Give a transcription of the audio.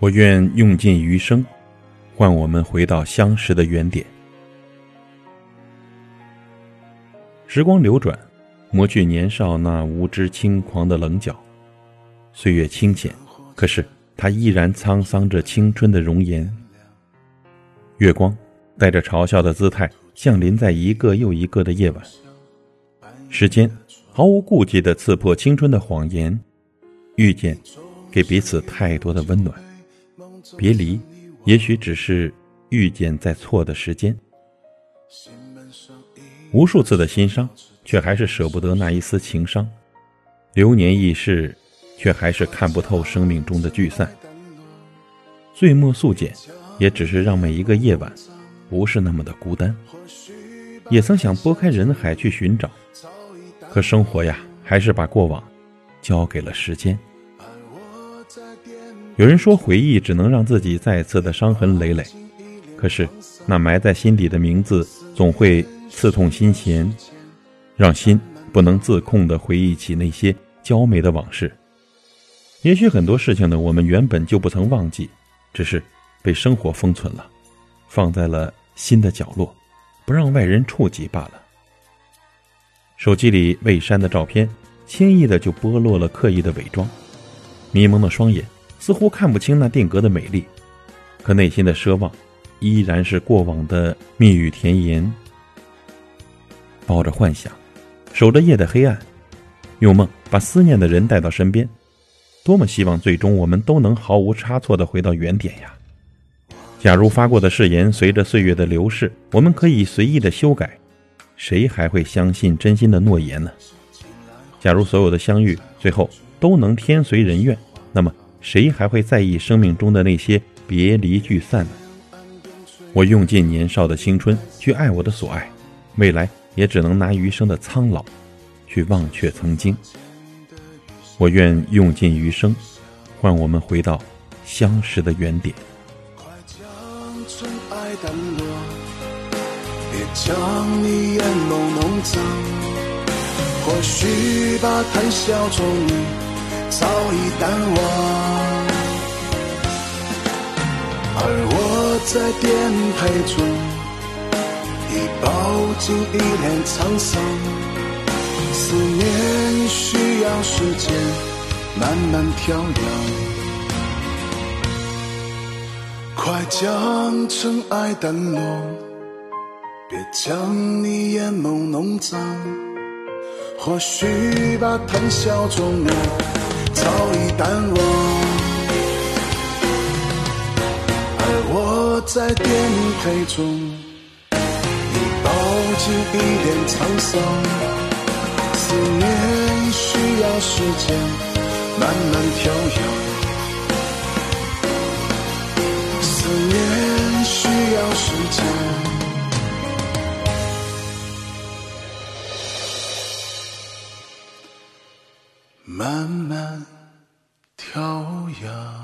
我愿用尽余生，换我们回到相识的原点。时光流转，磨去年少那无知轻狂的棱角。岁月清浅，可是它依然沧桑着青春的容颜。月光带着嘲笑的姿态降临在一个又一个的夜晚。时间毫无顾忌地刺破青春的谎言。遇见，给彼此太多的温暖。别离，也许只是遇见在错的时间。无数次的心伤，却还是舍不得那一丝情伤。流年易逝，却还是看不透生命中的聚散。岁末素简，也只是让每一个夜晚不是那么的孤单。也曾想拨开人海去寻找，可生活呀，还是把过往交给了时间。有人说，回忆只能让自己再次的伤痕累累，可是那埋在心底的名字，总会刺痛心弦，让心不能自控的回忆起那些娇美的往事。也许很多事情呢，我们原本就不曾忘记，只是被生活封存了，放在了心的角落，不让外人触及罢了。手机里未删的照片，轻易的就剥落了刻意的伪装，迷蒙的双眼。似乎看不清那定格的美丽，可内心的奢望，依然是过往的蜜语甜言。抱着幻想，守着夜的黑暗，用梦把思念的人带到身边。多么希望最终我们都能毫无差错的回到原点呀！假如发过的誓言随着岁月的流逝，我们可以随意的修改，谁还会相信真心的诺言呢？假如所有的相遇最后都能天随人愿，那么。谁还会在意生命中的那些别离聚散呢？我用尽年少的青春去爱我的所爱，未来也只能拿余生的苍老去忘却曾经。我愿用尽余生，换我们回到相识的原点。快将尘埃淡落，别将你眼眸弄脏。或许把谈笑中你。早已淡忘，而我在颠沛中已饱经一脸沧桑。思念需要时间慢慢调养，快将尘埃掸落，别将你眼眸弄脏。或许把谈笑中你。早已淡忘，而我在颠沛中已饱经一脸沧桑。思念需要时间慢慢调养，慢慢调养。